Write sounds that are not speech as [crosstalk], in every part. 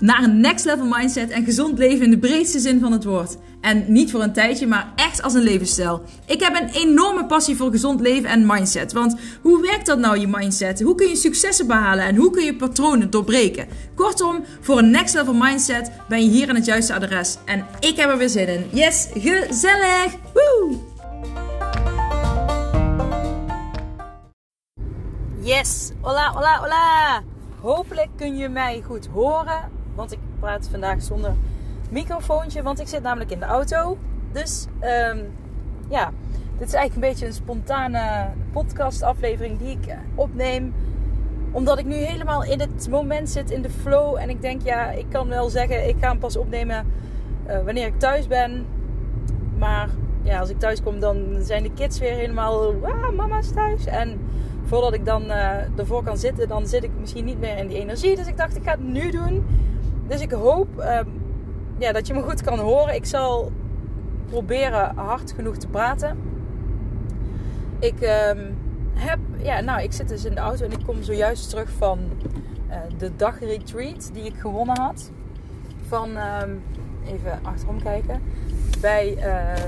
naar een next level mindset en gezond leven in de breedste zin van het woord. En niet voor een tijdje, maar echt als een levensstijl. Ik heb een enorme passie voor gezond leven en mindset. Want hoe werkt dat nou, je mindset? Hoe kun je successen behalen en hoe kun je patronen doorbreken? Kortom, voor een next level mindset ben je hier aan het juiste adres. En ik heb er weer zin in. Yes, gezellig! Woo! Yes, hola, hola, hola! Hopelijk kun je mij goed horen. Want ik praat vandaag zonder microfoontje, want ik zit namelijk in de auto. Dus um, ja, dit is eigenlijk een beetje een spontane podcastaflevering die ik opneem. Omdat ik nu helemaal in het moment zit, in de flow. En ik denk, ja, ik kan wel zeggen, ik ga hem pas opnemen uh, wanneer ik thuis ben. Maar ja, als ik thuis kom, dan zijn de kids weer helemaal, wow, mama is thuis. En voordat ik dan uh, ervoor kan zitten, dan zit ik misschien niet meer in die energie. Dus ik dacht, ik ga het nu doen. Dus ik hoop um, ja, dat je me goed kan horen. Ik zal proberen hard genoeg te praten. Ik um, heb, ja, nou, ik zit dus in de auto en ik kom zojuist terug van uh, de dagretreat die ik gewonnen had. Van, um, even achterom kijken, bij uh,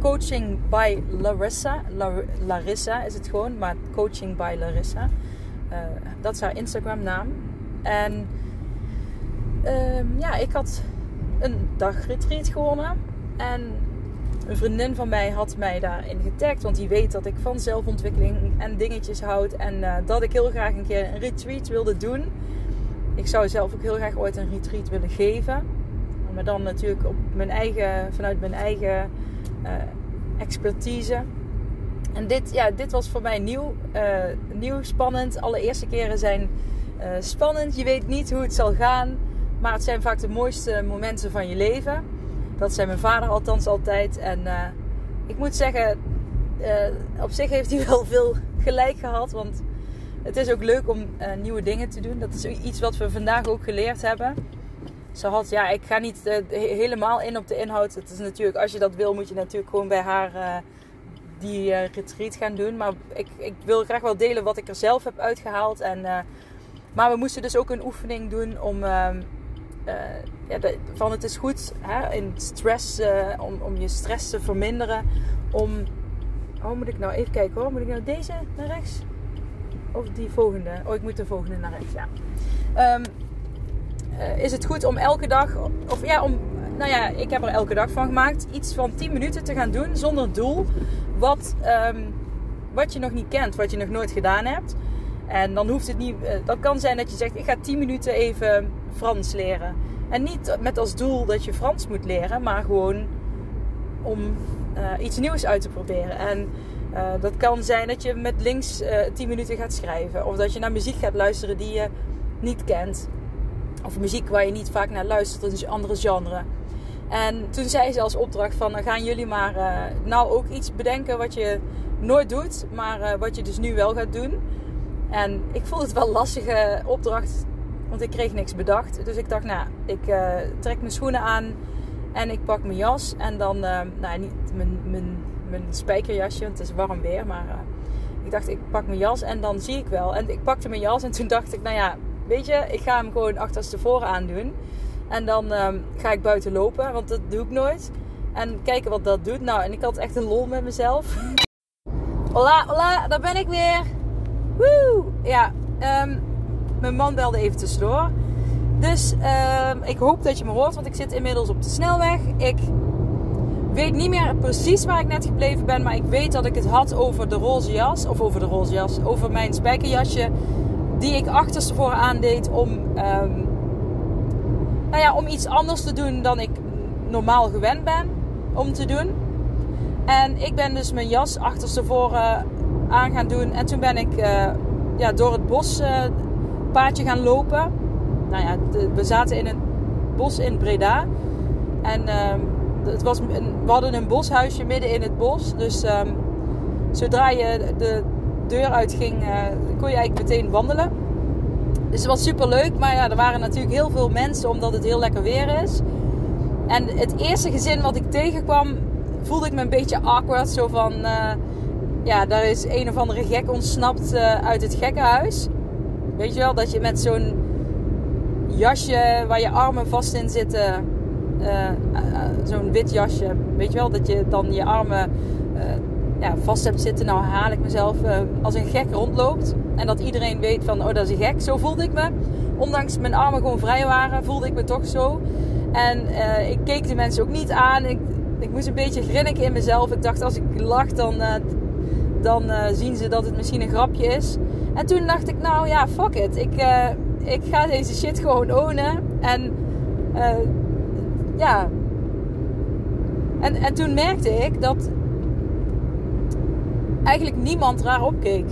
Coaching by Larissa. Larissa is het gewoon, maar Coaching by Larissa. Uh, dat is haar Instagram naam. En um, ja, ik had een dagretreat gewonnen. En een vriendin van mij had mij daarin getagd. Want die weet dat ik van zelfontwikkeling en dingetjes houd. En uh, dat ik heel graag een keer een retreat wilde doen. Ik zou zelf ook heel graag ooit een retreat willen geven. Maar dan natuurlijk op mijn eigen, vanuit mijn eigen uh, expertise. En dit, ja, dit was voor mij nieuw, uh, nieuw, spannend. Alle eerste keren zijn spannend. Je weet niet hoe het zal gaan. Maar het zijn vaak de mooiste momenten van je leven. Dat zei mijn vader althans altijd. En uh, ik moet zeggen, uh, op zich heeft hij wel veel gelijk gehad. Want het is ook leuk om uh, nieuwe dingen te doen. Dat is iets wat we vandaag ook geleerd hebben. Ze had, ja, ik ga niet helemaal in op de inhoud. Het is natuurlijk, als je dat wil, moet je natuurlijk gewoon bij haar die retreat gaan doen. Maar ik, ik wil graag wel delen wat ik er zelf heb uitgehaald. En, maar we moesten dus ook een oefening doen om ehm, uh, ja, van het is goed hè, in stress, uh, om, om je stress te verminderen. Om, oh moet ik nou even kijken hoor, moet ik nou deze naar rechts? Of die volgende? Oh, ik moet de volgende naar rechts, ja. Um, uh, is het goed om elke dag, of ja, om, nou ja, ik heb er elke dag van gemaakt, iets van 10 minuten te gaan doen zonder doel. Wat, um, wat je nog niet kent, wat je nog nooit gedaan hebt. En dan hoeft het niet, dat kan zijn dat je zegt, ik ga 10 minuten even Frans leren. En niet met als doel dat je Frans moet leren, maar gewoon om uh, iets nieuws uit te proberen. En uh, dat kan zijn dat je met links uh, eh, 10 minuten gaat schrijven. Of dat je naar muziek gaat luisteren die je niet kent. Of muziek waar je niet vaak naar luistert, een andere genre. En toen zei ze als opdracht van, gaan jullie maar nou ook iets bedenken wat je nooit doet, maar wat je dus nu wel gaat doen. En ik vond het wel lastige opdracht want ik kreeg niks bedacht. Dus ik dacht, nou, ik uh, trek mijn schoenen aan en ik pak mijn jas. En dan, uh, nou, niet mijn, mijn, mijn spijkerjasje, want het is warm weer. Maar uh, ik dacht, ik pak mijn jas en dan zie ik wel. En ik pakte mijn jas en toen dacht ik, nou ja, weet je, ik ga hem gewoon achterstevoren aandoen. En dan ehm, ga ik buiten lopen, want dat doe ik nooit. En kijken wat dat doet. Nou, en ik had echt een lol met mezelf. [laughs] Hola, hola, daar ben ik weer. Woe! Ja, um, mijn man belde even tussendoor. Dus uh, ik hoop dat je me hoort, want ik zit inmiddels op de snelweg. Ik weet niet meer precies waar ik net gebleven ben, maar ik weet dat ik het had over de roze jas. Of over de roze jas, over mijn spijkerjasje. Die ik achterstevoren aandeed om, um, nou ja, om iets anders te doen dan ik normaal gewend ben om te doen. En ik ben dus mijn jas achterstevoren aan gaan doen. En toen ben ik uh, ja, door het bos uh, paadje gaan lopen. Nou ja, we zaten in een bos in Breda. En uh, het was een, we hadden een boshuisje midden in het bos. Dus um, zodra je de deur uitging, uh, kon je eigenlijk meteen wandelen. Dus het was super leuk. Maar ja, er waren natuurlijk heel veel mensen omdat het heel lekker weer is. En het eerste gezin wat ik tegenkwam, voelde ik me een beetje awkward. Zo van, ja, daar is een of andere gek ontsnapt uh, uit het gekkenhuis. Weet je wel, dat je met zo'n jasje waar je armen vast in zitten, uh, zo'n wit jasje, weet je wel, dat je dan je armen ja, vast hebt zitten. Nou haal ik mezelf als een gek rondloopt. En dat iedereen weet van, oh dat is een gek. Zo voelde ik me. Ondanks mijn armen gewoon vrij waren, voelde ik me toch zo. En ik keek de mensen ook niet aan. Ik, ik moest een beetje grinniken in mezelf. Ik dacht, als ik lach, dan, dan uh, zien ze dat het misschien een grapje is. En toen dacht ik, nou ja, fuck it. Ik, ik ga deze shit gewoon ownen. En ja. En, en toen merkte ik dat eigenlijk niemand raar opkeek.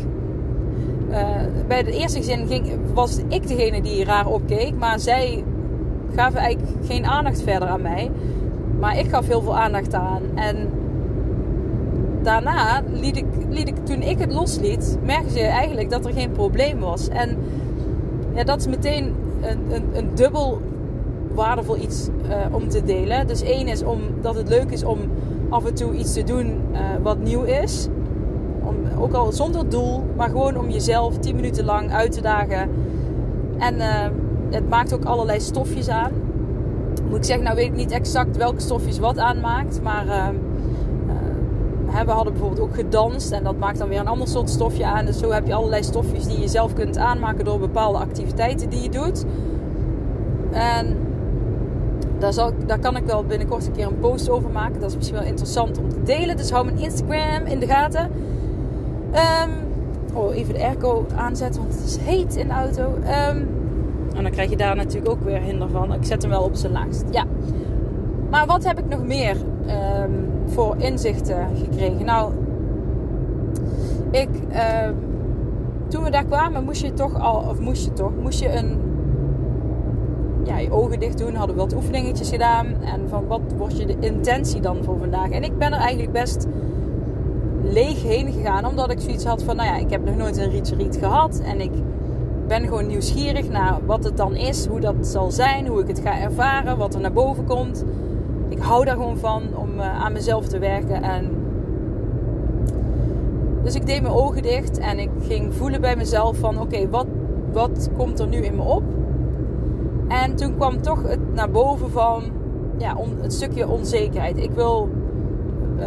bij het eerste gezin ging, was ik degene die raar opkeek. Maar zij gaven eigenlijk geen aandacht verder aan mij. Maar ik gaf heel veel aandacht aan. En daarna liet ik, liet ik toen ik het losliet, merkte je eigenlijk dat er geen probleem was. En ja, dat is meteen een, een, een dubbel waardevol iets uh, om te delen. Dus één is omdat het leuk is om af en toe iets te doen uh, wat nieuw is. Om, ook al zonder doel, maar gewoon om jezelf 10 minuten lang uit te dagen. En uh, het maakt ook allerlei stofjes aan. Moet ik zeggen, nou weet ik niet exact welke stofjes wat aanmaakt. Maar we hadden bijvoorbeeld ook gedanst. En dat maakt dan weer een ander soort stofje aan. Dus zo heb je allerlei stofjes die je zelf kunt aanmaken door bepaalde activiteiten die je doet. En daar, zal, daar kan ik wel binnenkort een keer een post over maken. Dat is misschien wel interessant om te delen. Dus hou mijn Instagram in de gaten. Um, oh, even de airco aanzetten, want het is heet in de auto. Um, en dan krijg je daar natuurlijk ook weer hinder van. Ik zet hem wel op zijn laagst. Ja. Maar wat heb ik nog meer um, voor inzichten gekregen? Nou, ik, uh, toen we daar kwamen, moest je toch al, of moest je toch, moest je een, ja, je ogen dicht doen. Hadden we wat oefeningetjes gedaan. En van wat wordt je de intentie dan voor vandaag? En ik ben er eigenlijk best leeg heen gegaan. Omdat ik zoiets had van, nou ja, ik heb nog nooit een retreat gehad. En ik ben gewoon nieuwsgierig naar wat het dan is, hoe dat zal zijn, hoe ik het ga ervaren, wat er naar boven komt. Ik hou daar gewoon van om uh, aan mezelf te werken. En dus ik deed mijn ogen dicht en ik ging voelen bij mezelf van oké, wat, wat komt er nu in me op? En toen kwam toch het naar boven van ja, on, het stukje onzekerheid. Ik wil uh,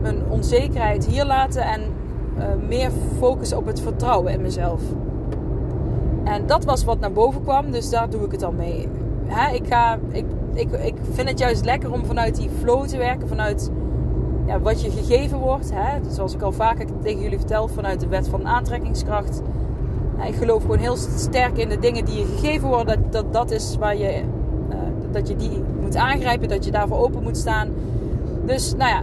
mijn onzekerheid hier laten en uh, meer focussen op het vertrouwen in mezelf. En dat was wat naar boven kwam, dus daar doe ik het al mee. Hè, ik, ga, ik, ik, ik vind het juist lekker om vanuit die flow te werken, vanuit ja, wat je gegeven wordt. Hè. Dus zoals ik al vaker tegen jullie vertel, vanuit de wet van aantrekkingskracht. Ik geloof gewoon heel sterk in de dingen die je gegeven worden. Dat dat, dat is waar je, uh, dat je die moet aangrijpen, dat je daarvoor open moet staan. Dus nou ja,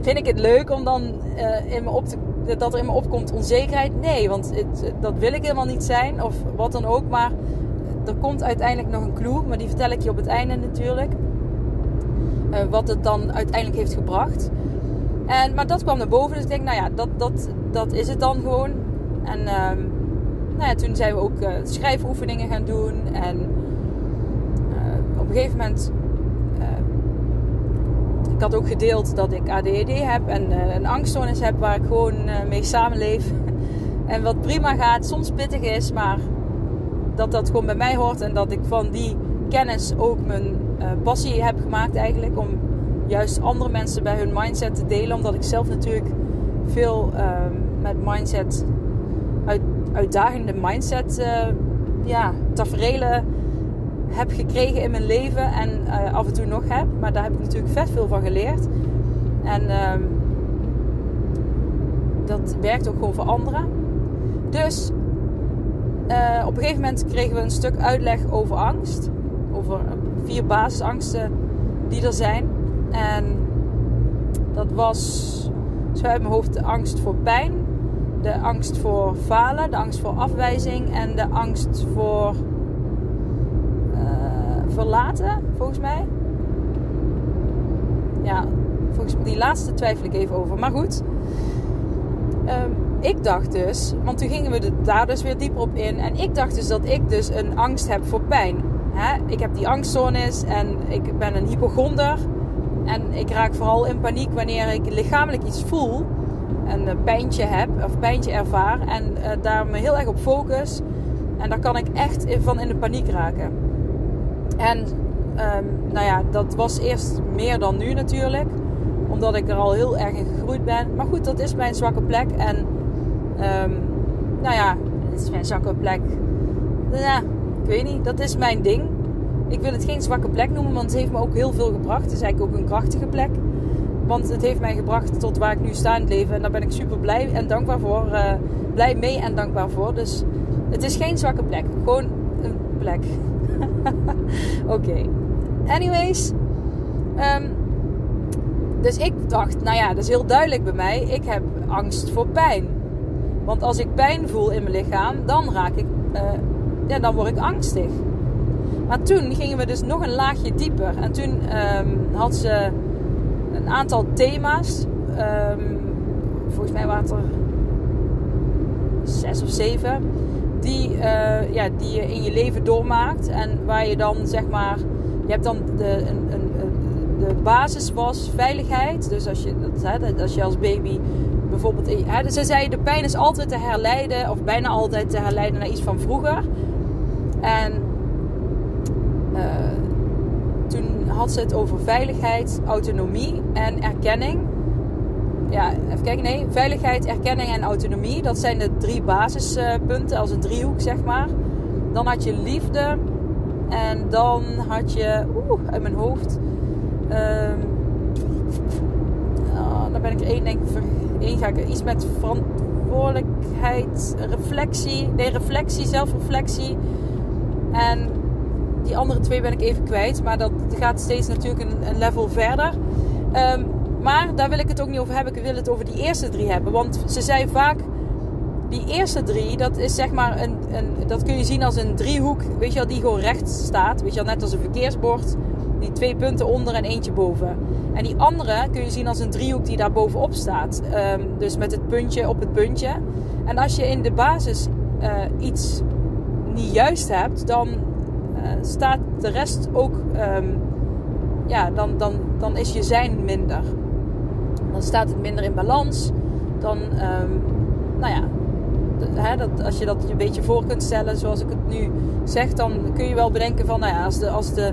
vind ik het leuk om dan uh, in me op te dat er in me opkomt onzekerheid. Nee, want het, dat wil ik helemaal niet zijn of wat dan ook. Maar er komt uiteindelijk nog een clue, maar die vertel ik je op het einde natuurlijk. Uh, wat het dan uiteindelijk heeft gebracht. En, maar dat kwam naar boven, dus ik denk, nou ja, dat, dat, dat is het dan gewoon. En uh, nou ja, toen zijn we ook uh, schrijfoefeningen gaan doen. En uh, op een gegeven moment ik had ook gedeeld dat ik ADHD heb en een angststoornis heb waar ik gewoon mee samenleef. [laughs] en wat prima gaat, soms pittig is, maar dat dat gewoon bij mij hoort en dat ik van die kennis ook mijn uh, passie heb gemaakt eigenlijk om juist andere mensen bij hun mindset te delen. Omdat ik zelf natuurlijk veel ehm, met mindset, uit, uitdagende mindset ja, tafereelen heb gekregen in mijn leven en uh, af en toe nog heb. Maar daar heb ik natuurlijk vet veel van geleerd. En uh, dat werkt ook gewoon voor anderen. Dus uh, op een gegeven moment kregen we een stuk uitleg over angst. Over vier basisangsten die er zijn. En dat was zo uit mijn hoofd de angst voor pijn. De angst voor falen, de angst voor afwijzing en de angst voor verlaten, volgens mij. Ja, volgens mij, die laatste twijfel ik even over. Maar goed. Um, ik dacht dus, want toen gingen we daar dus weer dieper op in. En ik dacht dus dat ik dus een angst heb voor pijn. ik heb die angststoornis en ik ben een hypochonder. En ik raak vooral in paniek wanneer ik lichamelijk iets voel. Een pijntje heb of pijntje ervaar. En uh, daar me heel erg op focus. En daar kan ik echt van in de paniek raken. En um, nou ja, dat was eerst meer dan nu natuurlijk. Omdat ik er al heel erg in gegroeid ben. Maar goed, dat is mijn zwakke plek. En um, nou ja, het is mijn zwakke plek. Ja, ik weet niet. Dat is mijn ding. Ik wil het geen zwakke plek noemen, want het heeft me ook heel veel gebracht. Het is eigenlijk ook een krachtige plek. Want het heeft mij gebracht tot waar ik nu sta in het leven. En daar ben ik super blij en dankbaar voor. Uh, blij mee en dankbaar voor. Dus het is geen zwakke plek. Gewoon een plek. [laughs] Oké. Anyways. Um, dus ik dacht, nou ja, dat is heel duidelijk bij mij. Ik heb angst voor pijn. Want als ik pijn voel in mijn lichaam, dan raak ik, uh, ja, dan word ik angstig. Maar toen gingen we dus nog een laagje dieper. En toen um, had ze een aantal thema's. Um, volgens mij waren er zes of zeven. Die, uh, ja, die je in je leven doormaakt. En waar je dan zeg maar. Je hebt dan de, een, een, de basis was veiligheid. Dus als je, dat, als je als baby bijvoorbeeld. Hè, ze zei de pijn is altijd te herleiden. Of bijna altijd te herleiden naar iets van vroeger. En uh, toen had ze het over veiligheid, autonomie en erkenning. Ja, even kijken. Nee, veiligheid, erkenning en autonomie. Dat zijn de drie basispunten, als een driehoek zeg maar. Dan had je liefde. En dan had je, oeh, uit mijn hoofd. Um, oh, dan ben ik één denk één ga ik iets met verantwoordelijkheid, reflectie. Nee, reflectie, zelfreflectie. En die andere twee ben ik even kwijt. Maar dat gaat steeds natuurlijk een, level verder. Um, maar daar wil ik het ook niet over hebben. Ik wil het over die eerste drie hebben. Want ze zei vaak, die eerste drie, dat is zeg maar een, een, dat kun je zien als een driehoek, weet je wel, die gewoon recht staat. Weet je wel, net als een verkeersbord. Die twee punten onder en eentje boven. En die andere kun je zien als een driehoek die daar bovenop staat. Um, dus met het puntje op het puntje. En als je in de basis uh, iets niet juist hebt, dan uh, staat de rest ook, um, ja, dan, dan, dan is je zijn minder. Dan staat het minder in balans. Dan, um, nou ja, dat, als je dat een beetje voor kunt stellen zoals ik het nu zeg, dan kun je wel bedenken van, nou ja, als de, als de,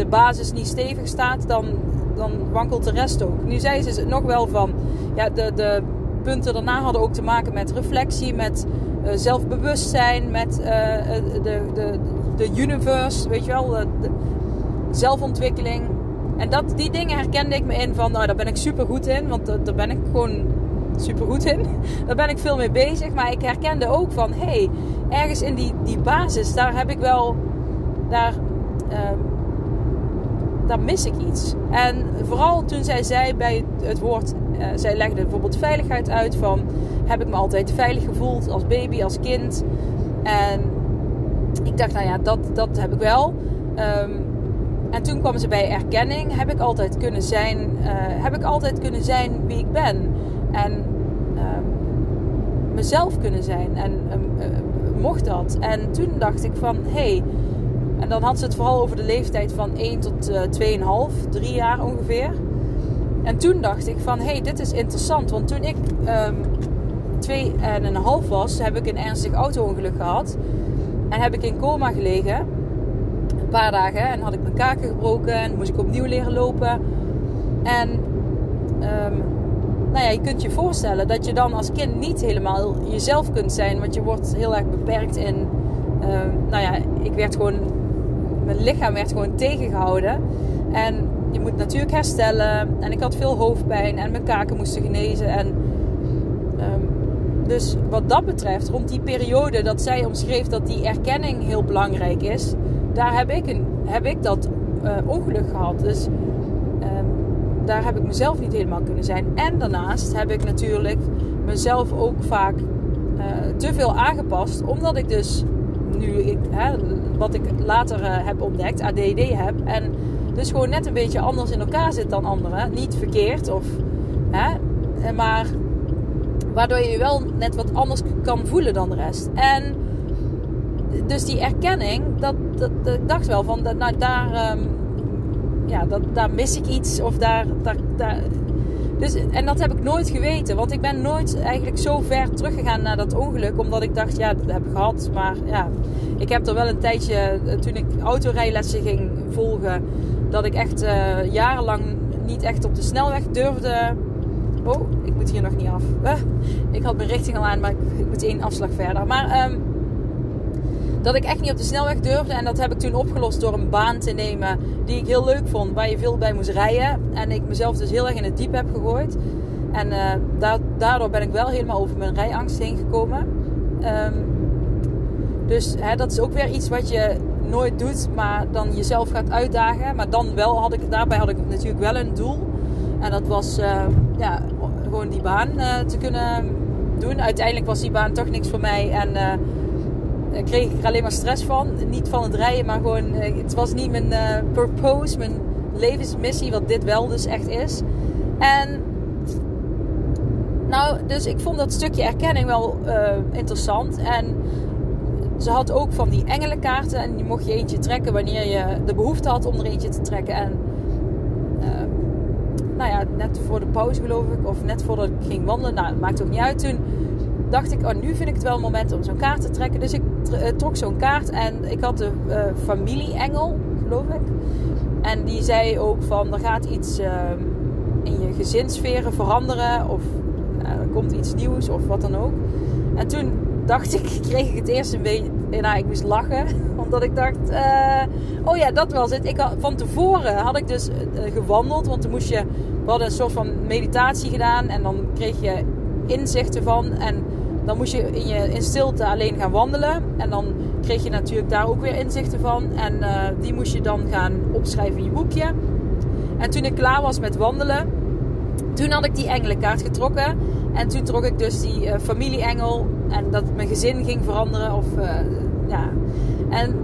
de basis niet stevig staat, dan, dan wankelt de rest ook. Nu zei ze nog wel van, ja, de, de punten daarna hadden ook te maken met reflectie, met uh, zelfbewustzijn, met uh, de, de, de universe, weet je wel, de, zelfontwikkeling. En dat, die dingen herkende ik me in van, nou daar ben ik super goed in, want daar ben ik gewoon super goed in. [laughs] Daar ben ik veel mee bezig. Maar ik herkende ook van, hé, hey, ergens in die, die basis, daar heb ik wel, daar, uh, daar mis ik iets. En vooral toen zij zei bij het woord, uh, zij legde bijvoorbeeld veiligheid uit van, heb ik me altijd veilig gevoeld als baby, als kind. En ik dacht, nou ja, dat, dat heb ik wel. Um, en toen kwam ze bij erkenning. Heb ik altijd kunnen zijn, uh, heb ik altijd kunnen zijn wie ik ben. En uh, mezelf kunnen zijn. En uh, mocht dat. En toen dacht ik van, hé. Hey, en dan had ze het vooral over de leeftijd van 1 tot 2,5, 3 jaar ongeveer. En toen dacht ik van, hé, hey, dit is interessant. Want toen ik um, 2,5 was, heb ik een ernstig auto-ongeluk gehad. En heb ik in coma gelegen paar dagen. En had ik mijn kaken gebroken en moest ik opnieuw leren lopen. En um, nou ja, je kunt je voorstellen dat je dan als kind niet helemaal jezelf kunt zijn. Want je wordt heel erg beperkt in. Um, nou ja, ik werd gewoon. Mijn lichaam werd gewoon tegengehouden. En je moet natuurlijk herstellen. En ik had veel hoofdpijn en mijn kaken moesten genezen. En um, dus wat dat betreft, rond die periode dat zij omschreef dat die erkenning heel belangrijk is, daar heb ik, een, heb ik dat uh, ongeluk gehad. Dus um, daar heb ik mezelf niet helemaal kunnen zijn. En daarnaast heb ik natuurlijk mezelf ook vaak uh, te veel aangepast. Omdat ik dus nu, ik, hè, wat ik later uh, heb ontdekt, ADD heb. En dus gewoon net een beetje anders in elkaar zit dan anderen. Niet verkeerd of... Hè, maar waardoor je wel net wat anders kan voelen dan de rest. En dus die erkenning, dat, dat, dat, ik dacht wel van, dat, nou daar, ehm, ja, dat, daar mis ik iets of daar, daar, daar dus, en dat heb ik nooit geweten. Want ik ben nooit eigenlijk zo ver teruggegaan naar dat ongeluk. Omdat ik dacht, ja, dat heb ik gehad. Maar ja, ik heb er wel een tijdje, eh, toen ik autorijlessen ging volgen, dat ik echt uh, jarenlang niet echt op de snelweg durfde. Oh, ik moet hier nog niet af. Uh, ik had mijn richting al aan, maar ik, moet één afslag verder. Maar um, dat ik echt niet op de snelweg durfde. En dat heb ik toen opgelost door een baan te nemen die ik heel leuk vond, waar je veel bij moest rijden. En ik mezelf dus heel erg in het diep heb gegooid. En uh, daardoor ben ik wel helemaal over mijn rijangst heen gekomen. Um, dus hè, dat is ook weer iets wat je nooit doet, maar dan jezelf gaat uitdagen. Maar dan wel had ik, daarbij had ik natuurlijk wel een doel. En dat was uh, ja, gewoon die baan uh, te kunnen doen. Uiteindelijk was die baan toch niks voor mij. En kreeg ik er alleen maar stress van. Niet van het rijden, maar gewoon... het was niet mijn purpose, mijn levensmissie, wat dit wel dus echt is. En... Nou, dus ik vond dat stukje erkenning wel interessant. En ze had ook van die engelenkaarten en die mocht je eentje trekken wanneer je de behoefte had om er eentje te trekken. En nou ja, net voor de pauze geloof ik, of net voordat ik ging wandelen, nou, het maakt ook niet uit. Toen dacht ik, oh, nu vind ik het wel een moment om zo'n kaart te trekken. Dus ik eh, trok zo'n kaart en ik had de uh, familieengel, geloof ik. En die zei ook van, er gaat iets ehm, in je gezinssferen veranderen of er komt iets nieuws of wat dan ook. En toen dacht ik, [laughs] kreeg ik het eerst een beetje. Nou, ik moest lachen. [laughs] Omdat ik dacht, oh ja, dat was het. Ik van tevoren had ik dus gewandeld. Want moest je, we hadden een soort van meditatie gedaan. En dan kreeg je inzichten van. En dan moest je in, je in stilte alleen gaan wandelen. En dan kreeg je natuurlijk daar ook weer inzichten van. En uh, die moest je dan gaan opschrijven in je boekje. En toen ik klaar was met wandelen, toen had ik die engelenkaart getrokken. En toen trok ik dus die uh, familieengel en dat mijn gezin ging veranderen. Of, uh, ja. En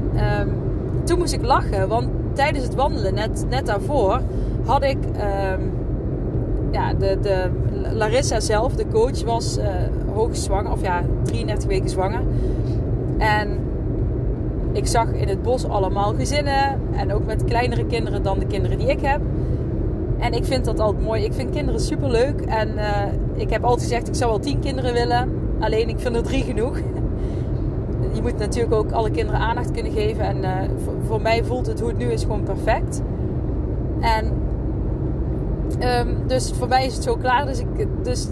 um, toen moest ik lachen, want tijdens het wandelen, net, net daarvoor, had ik. Um, ja, de, de Larissa zelf, de coach, was uh, hoogzwanger, of ja, 33 weken zwanger. En ik zag in het bos allemaal gezinnen. En ook met kleinere kinderen dan de kinderen die ik heb. En ik vind dat altijd mooi. Ik vind kinderen super leuk. En uh, ik heb altijd gezegd, ik zou wel tien kinderen willen. Alleen ik vind er drie genoeg. [laughs] Je moet natuurlijk ook alle kinderen aandacht kunnen geven. En uh, voor, voor, mij voelt het hoe het nu is gewoon perfect. En um, dus voor mij is het zo klaar. Dus, ik, dus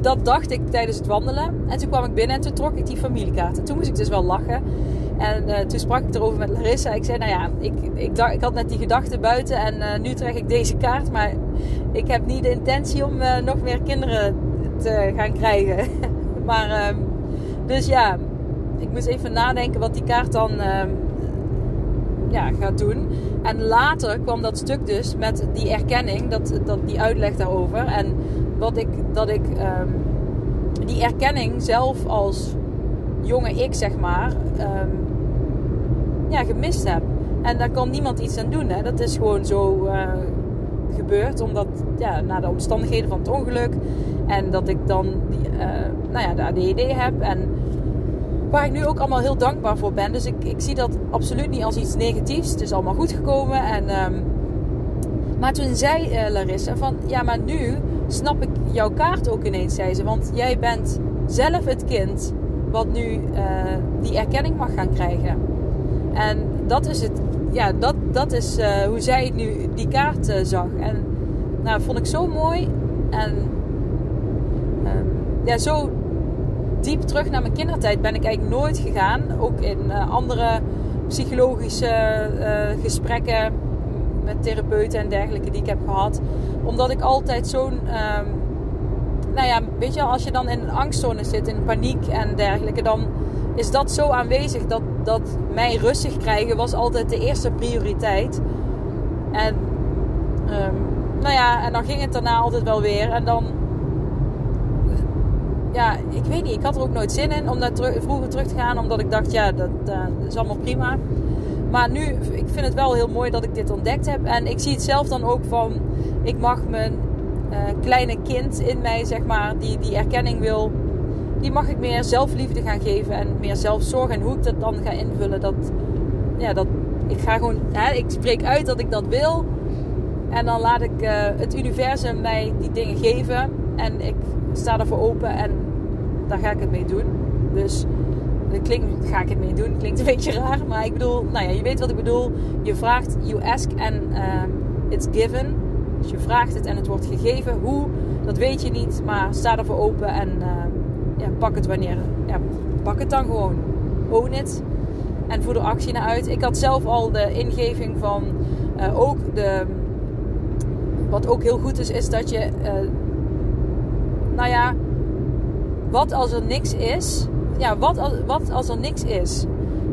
dat dacht ik tijdens het wandelen. En toen kwam ik binnen en toen trok ik die familiekaart. En toen moest ik dus wel lachen. En uh, toen sprak ik erover met Larissa. Ik zei, nou ja, ik, ik, ik had net die gedachte buiten en uh, nu trek ik deze kaart. Maar ik heb niet de intentie om nog meer kinderen te gaan krijgen. [laughs] maar, um, dus ja, ik moest even nadenken wat die kaart dan um, ja, gaat doen. En later kwam dat stuk dus met die erkenning, dat, dat, die uitleg daarover. En wat ik, dat ik um, die erkenning zelf als jonge ik, zeg maar, um, ja, gemist heb. En daar kan niemand iets aan doen. Hè. Dat is gewoon zo uh, gebeurd. Omdat, ja, na de omstandigheden van het ongeluk. En dat ik dan die, uh, nou ja, de ADHD heb. En waar ik nu ook allemaal heel dankbaar voor ben. Dus ik, ik zie dat absoluut niet als iets negatiefs. Het is allemaal goed gekomen. En, um, maar toen zei uh, Larissa van... Ja, maar nu snap ik jouw kaart ook ineens, zei ze. Want jij bent zelf het kind wat nu uh, die erkenning mag gaan krijgen. En dat is, het, ja, dat, dat is uh, hoe zij nu die kaart zag. En nou, vond ik zo mooi. En um, ja, zo diep terug naar mijn kindertijd ben ik eigenlijk nooit gegaan. Ook in andere psychologische gesprekken met therapeuten en dergelijke die ik heb gehad. Omdat ik altijd zo'n. Um, nou ja, weet je, als je dan in een angstzone zit, in paniek en dergelijke, dan is dat zo aanwezig dat, dat mij rustig krijgen was altijd de eerste prioriteit. En um, nou ja, en dan ging het daarna altijd wel weer. En dan, ja, ik weet niet, ik had er ook nooit zin in om daar vroeger terug te gaan, omdat ik dacht, ja, dat, dat is allemaal prima. Maar nu, ik vind het wel heel mooi dat ik dit ontdekt heb. En ik zie het zelf dan ook van, ik mag mijn uh, kleine kind in mij, zeg maar, die die erkenning wil die mag ik meer zelfliefde gaan geven en meer zelfzorg. En hoe ik dat dan ga invullen, dat, ja, dat, ik ga gewoon, hè, ik spreek uit dat ik dat wil. En dan laat ik uh, het universum mij die dingen geven. En ik sta ervoor open en daar ga ik het mee doen. Dus klinkt, ga ik het mee doen, klinkt een [laughs] beetje raar. Maar ik bedoel, nou ja, je weet wat ik bedoel. Je vraagt, you ask and uh, it's given. Dus je vraagt het en het wordt gegeven. Hoe, dat weet je niet. Maar sta ervoor open en uh, ja, pak het wanneer. Ja, pak het dan gewoon. Own it. En voer er actie naar uit. Ik had zelf al de ingeving van uh, ook de. Wat ook heel goed is, is dat je. Uh, nou ja, wat als er niks is? Ja, wat als, wat als er niks is?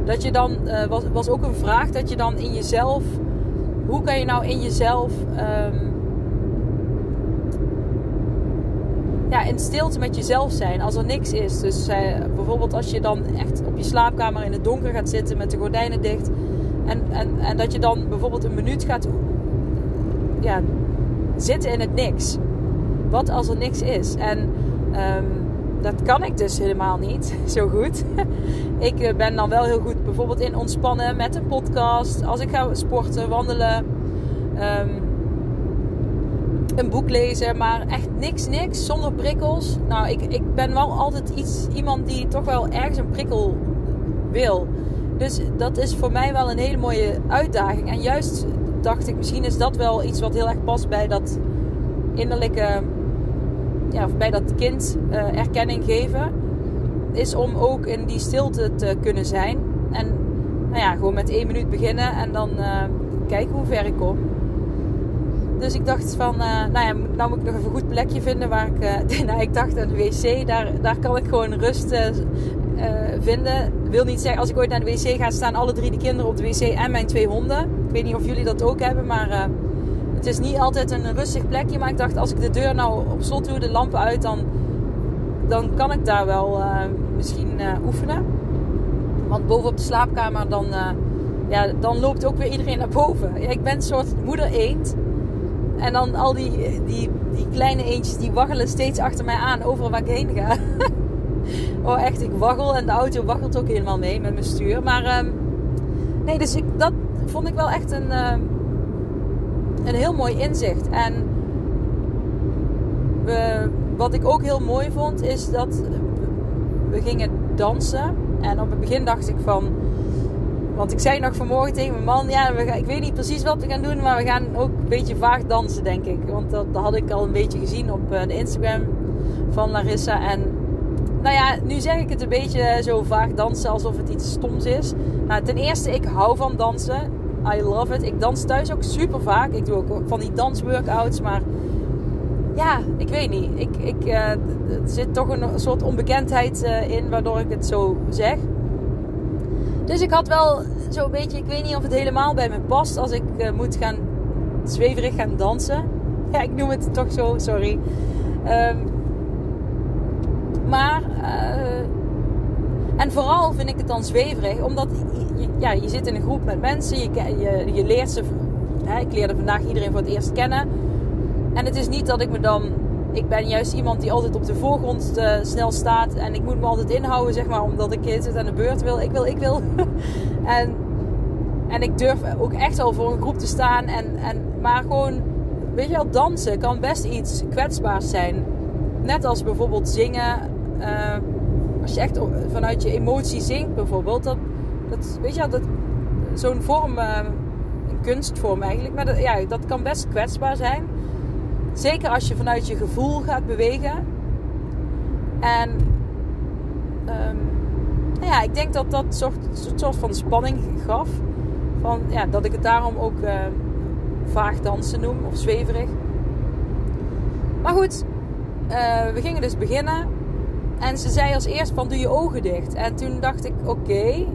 Dat je dan, uh, was, was ook een vraag dat je dan in jezelf. Hoe kan je nou in jezelf. Um, ja, in stilte met jezelf zijn als er niks is. Dus uh, bijvoorbeeld als je dan echt op je slaapkamer in het donker gaat zitten met de gordijnen dicht. En, en, en dat je dan bijvoorbeeld een minuut gaat ja, zitten in het niks. Wat als er niks is? En um, dat kan ik dus helemaal niet [laughs] zo goed. [laughs] ik ben dan wel heel goed bijvoorbeeld in ontspannen met een podcast. Als ik ga sporten, wandelen. Um, een boek lezen, maar echt niks, niks, zonder prikkels. Nou, ik, ik ben wel altijd iets, iemand die toch wel ergens een prikkel wil. Dus dat is voor mij wel een hele mooie uitdaging. En juist dacht ik, misschien is dat wel iets wat heel erg past bij dat innerlijke, ja, bij dat kind uh, erkenning geven. Is om ook in die stilte te kunnen zijn. En nou ja, gewoon met één minuut beginnen en dan uh, kijken hoe ver ik kom. Dus ik dacht van, uh, nou ja, nou moet ik nog even een goed plekje vinden waar ik... [laughs] Nou, ik dacht aan de wc, daar, daar kan ik gewoon rust vinden. Wil niet zeggen, als ik ooit naar de wc ga, staan alle drie de kinderen op de wc en mijn twee honden. Ik weet niet of jullie dat ook hebben, maar het is niet altijd een rustig plekje. Maar ik dacht, als ik de deur nou op slot doe, de lampen uit, dan, dan kan ik daar wel misschien oefenen. Want boven op de slaapkamer, dan, ja, dan loopt ook weer iedereen naar boven. Ik ben een soort moeder eend. En dan al die, die, die kleine eentjes die waggelen steeds achter mij aan, overal waar ik heen ga. [laughs] oh, echt, ik waggel en de auto waggelt ook helemaal mee met mijn stuur. Maar um, nee, dus ik, dat vond ik wel echt een, uh, een heel mooi inzicht. En we, wat ik ook heel mooi vond, is dat we gingen dansen. En op het begin dacht ik van want ik zei nog vanmorgen tegen mijn man: Ja, we ik weet niet precies wat we gaan doen, maar we gaan ook een beetje vaag dansen, denk ik. Want dat, dat had ik al een beetje gezien op uh, de Instagram van Larissa. En nou ja, nu zeg ik het een beetje zo vaag dansen alsof het iets stoms is. Nou, ten eerste, ik hou van dansen. I love it. Ik dans thuis ook super vaak. Ik doe ook van die dansworkouts, maar ja, ik weet niet. Ik, ik, uh, er zit toch een soort onbekendheid uh, in waardoor ik het zo zeg. Dus ik had wel zo'n beetje, ik weet niet of het helemaal bij me past als ik uh, moet gaan zweverig gaan dansen. [laughs] Ja, ik noem het toch zo, sorry. Um, maar, en vooral vind ik het dan zweverig, omdat je, ja, je zit in een groep met mensen, je, je, leert ze. Hè, ik leerde vandaag iedereen voor het eerst kennen. En het is niet dat ik me dan ik ben juist iemand die altijd op de voorgrond uh, snel staat. En ik moet me altijd inhouden, zeg maar, omdat ik het aan de beurt wil. Ik wil, ik wil. [laughs] en, en ik durf ook echt wel voor een groep te staan. En, en, maar gewoon, weet je wel, dansen kan best iets kwetsbaars zijn. Net als bijvoorbeeld zingen. Uh, als je echt vanuit je emotie zingt, bijvoorbeeld. Dat, dat, weet je dat, zo'n vorm, uh, een kunstvorm eigenlijk. Maar dat, ja, dat kan best kwetsbaar zijn. Zeker als je vanuit je gevoel gaat bewegen. En um, nou ja, ik denk dat dat soort, soort van spanning gaf. Van, ja, dat ik het daarom ook uh, vaag dansen noem of zweverig. Maar goed, uh, we gingen dus beginnen. En ze zei als eerst van doe je ogen dicht. En toen dacht ik oké,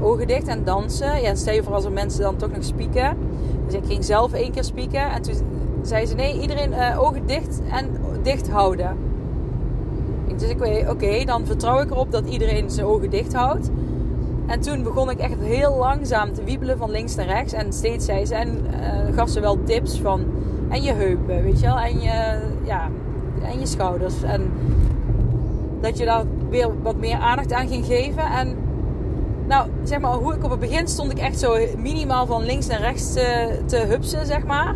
ogen dicht en dansen. Ja, stel je voor als er mensen dan toch nog spieken. Dus ik ging zelf één keer spieken. En toen zei ze nee, iedereen uh, ogen dicht en dicht houden. Dus ik weet, oké, dan vertrouw ik erop dat iedereen zijn ogen dicht houdt. En toen begon ik echt heel langzaam te wiebelen van links naar rechts. En steeds zei ze, en uh, gaf ze wel tips van, en je heupen, weet je wel, en je, ja, en je schouders. En dat je daar weer wat meer aandacht aan ging geven. En nou, zeg maar, hoe ik op het begin stond ik echt zo minimaal van links naar rechts te, te hupsen, zeg maar.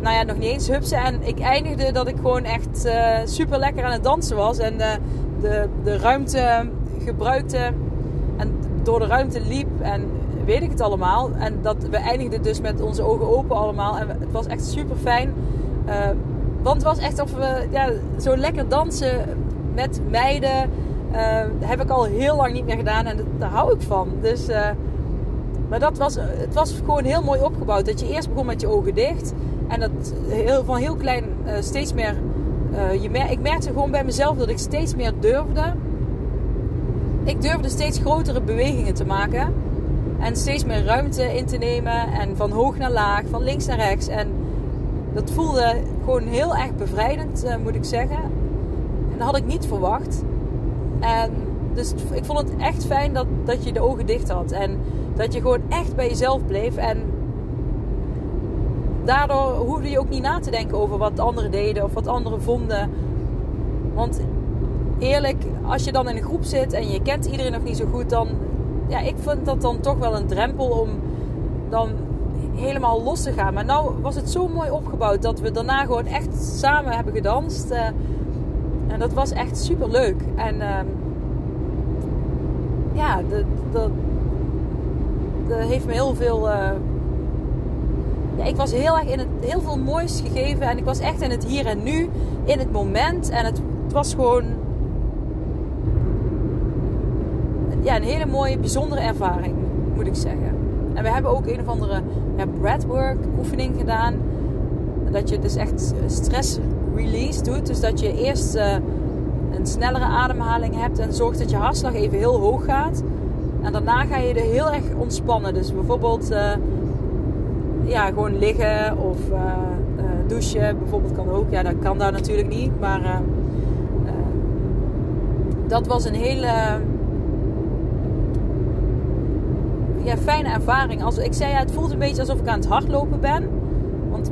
Nou ja, nog niet eens hupsen. En ik eindigde dat ik gewoon echt uh, super lekker aan het dansen was. En de, de, de ruimte gebruikte. En door de ruimte liep. En weet ik het allemaal. En dat we eindigden dus met onze ogen open allemaal. En het was echt super fijn. Want het was echt of we ja, zo lekker dansen met meiden. Uh, heb ik al heel lang niet meer gedaan en daar hou ik van. Dus, uh, maar dat was, het was gewoon heel mooi opgebouwd. Dat je eerst begon met je ogen dicht. En dat heel, van heel klein uh, steeds meer. je mer ik merkte gewoon bij mezelf dat ik steeds meer durfde. Ik durfde steeds grotere bewegingen te maken. En steeds meer ruimte in te nemen. En van hoog naar laag, van links naar rechts. En dat voelde gewoon heel erg bevrijdend, moet ik zeggen. Dat had ik niet verwacht. En dus ik vond het echt fijn dat, dat je de ogen dicht had. En dat je gewoon echt bij jezelf bleef. En daardoor hoefde je ook niet na te denken over wat anderen deden of wat anderen vonden. Want eerlijk, als je dan in een groep zit en je kent iedereen nog niet zo goed, dan. Ja, ik vind dat dan toch wel een drempel om dan helemaal los te gaan. Maar nou was het zo mooi opgebouwd dat we daarna gewoon echt samen hebben gedanst. En dat was echt super leuk. En uh, ja, dat, dat, dat, heeft me heel veel. Uh, ja, ik was heel erg in het heel veel moois gegeven. En ik was echt in het hier en nu, in het moment. En het, het was gewoon. Ja, een hele mooie, bijzondere ervaring, moet ik zeggen. En we hebben ook een of andere ja, breathwork oefening gedaan. Dat je dus echt stress release doet. Dus dat je eerst uh, een snellere ademhaling hebt en zorgt dat je hartslag even heel hoog gaat. En daarna ga je er heel erg ontspannen. Dus bijvoorbeeld uh, ja, gewoon liggen of uh, douchen. Bijvoorbeeld kan ook. Ja, dat kan daar natuurlijk niet. Maar dat was een hele ja, fijne ervaring. Als, ik zei ja, het voelt een beetje alsof ik aan het hardlopen ben.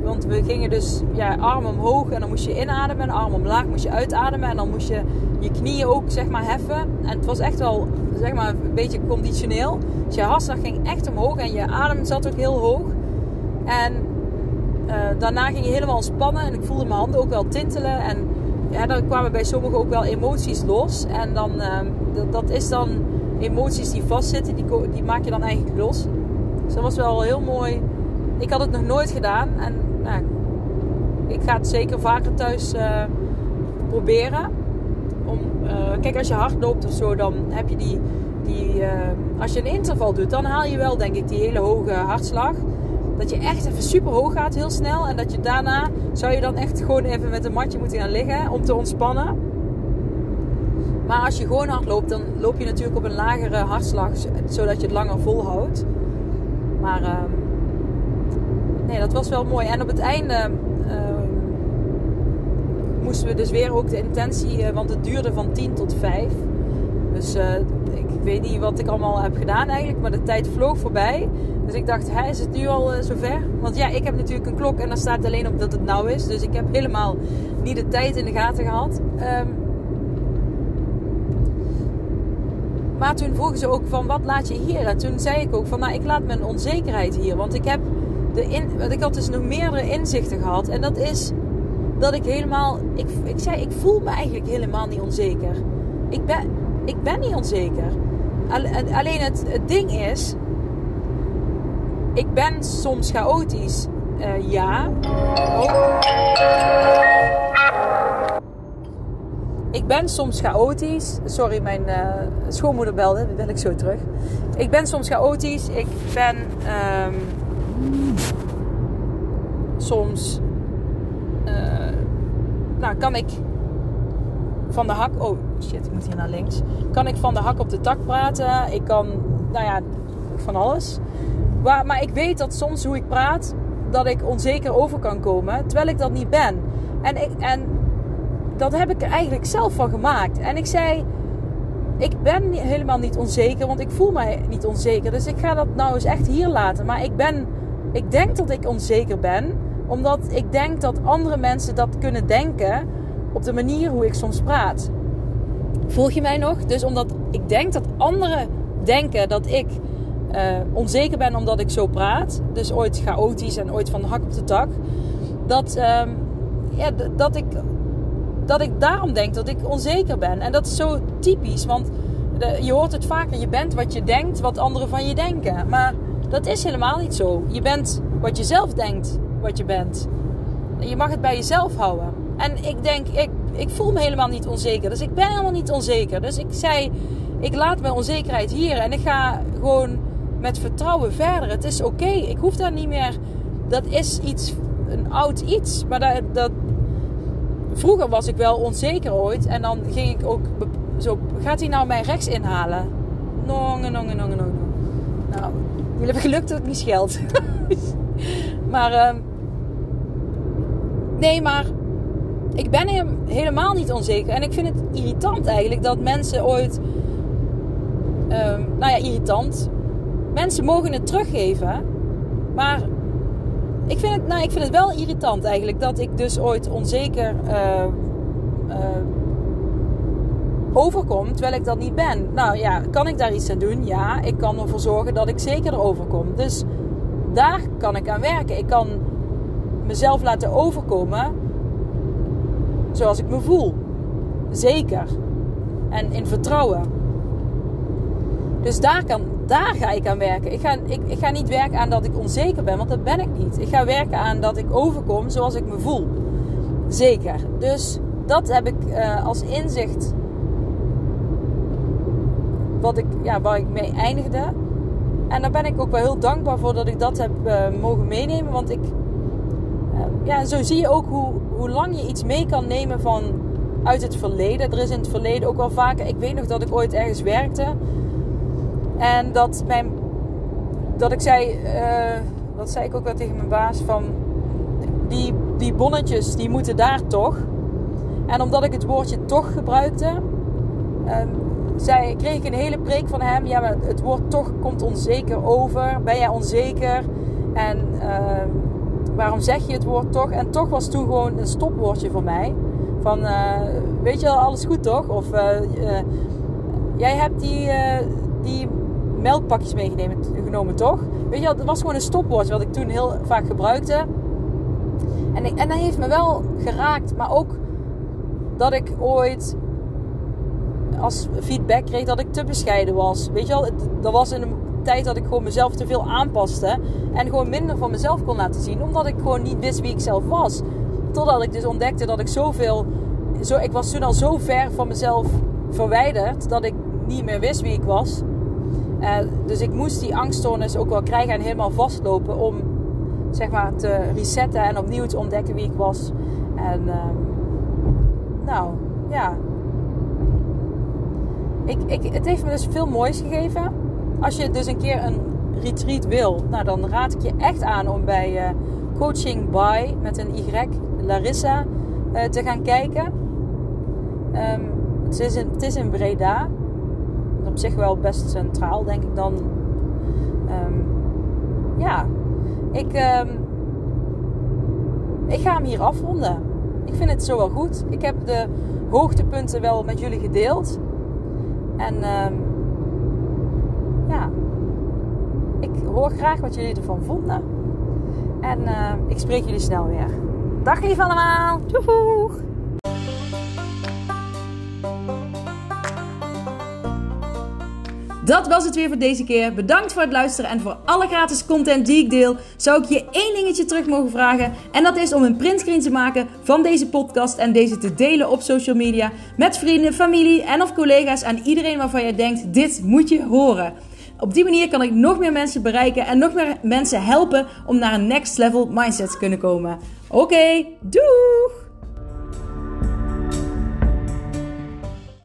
Want, we gingen dus ja, arm omhoog en dan moest je inademen. En arm omlaag moest je uitademen. En dan moest je je knieën ook zeg maar heffen. En het was echt wel zeg maar, een beetje conditioneel. Dus je hartslag ging echt omhoog en je adem zat ook heel hoog. En uh, daarna ging je helemaal ontspannen. En ik voelde mijn handen ook wel tintelen. En ja, dan kwamen bij sommigen ook wel emoties los. En dan, uh, dat, dat, is dan emoties die vastzitten, die, die maak je dan eigenlijk los. Dus dat was wel heel mooi ik had het nog nooit gedaan. En nou, ik ga het zeker vaker thuis uh, proberen. Om, uh, kijk, als je hard loopt of zo, dan heb je die. die uh, als je een interval doet, dan haal je wel, denk ik, die hele hoge hartslag. Dat je echt even super hoog gaat, heel snel. En dat je daarna zou je dan echt gewoon even met een matje moeten gaan liggen om te ontspannen. Maar als je gewoon hard loopt, dan loop je natuurlijk op een lagere hartslag, zodat je het langer volhoudt. Maar ehm, nee, dat was wel mooi. En op het einde uh, moesten we dus weer ook de intentie, uh, want het duurde van 10 tot 5. Dus uh, ik weet niet wat ik allemaal heb gedaan eigenlijk, maar de tijd vloog voorbij. Dus ik dacht, hij is het nu al uh, zover? Want ja, ik heb natuurlijk een klok en daar staat alleen op dat het nou is. Dus ik heb helemaal niet de tijd in de gaten gehad. Um, maar toen vroegen ze ook van, wat laat je hier? En toen zei ik ook van, nou, ik laat mijn onzekerheid hier. Want ik heb de in, ik had dus nog meerdere inzichten gehad. En dat is dat ik helemaal. Ik, ik zei, ik voel me eigenlijk helemaal niet onzeker. Ik ben, ik ben niet onzeker. Alleen het, het ding is. Ik ben soms chaotisch. Uh, ja. Ik ben soms chaotisch. Sorry, mijn uh, schoonmoeder belde. Dan ben ik zo terug. Ik ben soms chaotisch. Ik ben. Um, soms uh, nou, kan ik van de hak. Oh shit, ik moet hier naar links. Kan ik van de hak op de tak praten? Ik kan, nou ja, van alles. Maar, maar ik weet dat soms hoe ik praat, dat ik onzeker over kan komen, terwijl ik dat niet ben. En, ik, en dat heb ik er eigenlijk zelf van gemaakt. En ik zei, ik ben helemaal niet onzeker, want ik voel mij niet onzeker. Dus ik ga dat nou eens echt hier laten. Maar ik ben ik denk dat ik onzeker ben, omdat ik denk dat andere mensen dat kunnen denken op de manier hoe ik soms praat. Volg je mij nog? Dus omdat ik denk dat anderen denken dat ik uh, onzeker ben omdat ik zo praat. Dus ooit chaotisch en ooit van de hak op de tak. Dat, um, ja, dat, ik, dat ik daarom denk dat ik onzeker ben. En dat is zo typisch. Want je hoort het vaker. Je bent wat je denkt, wat anderen van je denken. Maar dat is helemaal niet zo. Je bent wat je zelf denkt wat je bent. Je mag het bij jezelf houden. En ik denk, ik, ik voel me helemaal niet onzeker. Dus ik ben helemaal niet onzeker. Dus ik zei, ik laat mijn onzekerheid hier. En ik ga gewoon met vertrouwen verder. Het is oké. Ik hoef daar niet meer. Dat is iets, een oud iets. Maar dat, dat, vroeger was ik wel onzeker ooit. En dan ging ik ook zo. Gaat hij nou mij rechts inhalen? Nongen, nongen, nongen, nongen. Nou, jullie hebben geluk dat het niet scheld. [laughs] maar. Uh, nee, maar. Ik ben helemaal niet onzeker. En ik vind het irritant eigenlijk dat mensen ooit. Uh, nou ja, irritant mensen mogen het teruggeven. Maar ik vind het, nou, ik vind het wel irritant eigenlijk dat ik dus ooit onzeker uh, overkom, terwijl ik dat niet ben. Nou ja, kan ik daar iets aan doen? Ja, ik kan ervoor zorgen dat ik zeker erover kom. Dus daar kan ik aan werken. Ik kan mezelf laten overkomen zoals ik me voel. Zeker. En in vertrouwen. Dus daar, kan, daar ga ik aan werken. Ik ga, ik, ga niet werken aan dat ik onzeker ben, want dat ben ik niet. Ik ga werken aan dat ik overkom zoals ik me voel. Zeker. Dus dat heb ik uh, als inzicht. Wat ik, ja, waar ik mee eindigde. En daar ben ik ook wel heel dankbaar voor dat ik dat heb uh, mogen meenemen. Want ik. Uh, ja, zo zie je ook hoe, hoe lang je iets mee kan nemen van uit het verleden. Er is in het verleden ook wel vaker. Ik weet nog dat ik ooit ergens werkte. En dat, mijn, dat ik zei, uh, dat zei ik ook wel tegen mijn baas, van die, die bonnetjes die moeten daar toch. En omdat ik het woordje toch gebruikte, um, zei, kreeg ik een hele preek van hem. Ja, maar het woord toch komt onzeker over. Ben jij onzeker? En uh, waarom zeg je het woord toch? En toch was toen gewoon een stopwoordje voor mij. Van, uh, weet je wel, alles goed toch? Of uh, jij hebt die, die melkpakjes meegenomen, toch? Weet je, dat was gewoon een stopwoord wat ik toen heel vaak gebruikte. En, en dat heeft me wel geraakt, maar ook dat ik ooit als feedback kreeg dat ik te bescheiden was. Weet je wel, dat was in een tijd dat ik gewoon mezelf te veel aanpaste en gewoon minder van mezelf kon laten zien, omdat ik gewoon niet wist wie ik zelf was. Totdat ik dus ontdekte dat ik zoveel, zo, ik was toen al zo ver van mezelf verwijderd dat ik niet meer wist wie ik was. Uh, dus ik moest die angststoornis ook wel krijgen en helemaal vastlopen om zeg maar te resetten en opnieuw te ontdekken wie ik was. En uh, nou, ja. Ik, ik, het heeft me dus veel moois gegeven. Als je dus een keer een retreat wil, nou dan raad ik je echt aan om bij uh, Coaching by met een Y, Larissa, uh, te gaan kijken. Um, het, is in, het is in Breda op zich wel best centraal, denk ik dan. Um, ja, ik, um, ik ga hem hier afronden. Ik vind het zo wel goed. Ik heb de hoogtepunten wel met jullie gedeeld. En um, ja, ik hoor graag wat jullie ervan vonden. En uh, ik spreek jullie snel weer. Dag lief allemaal. Doeg! Dat was het weer voor deze keer. Bedankt voor het luisteren en voor alle gratis content die ik deel. Zou ik je één dingetje terug mogen vragen? En dat is om een printscreen te maken van deze podcast en deze te delen op social media met vrienden, familie en of collega's en iedereen waarvan je denkt: dit moet je horen. Op die manier kan ik nog meer mensen bereiken en nog meer mensen helpen om naar een next level mindset te kunnen komen. Oké, okay, doei!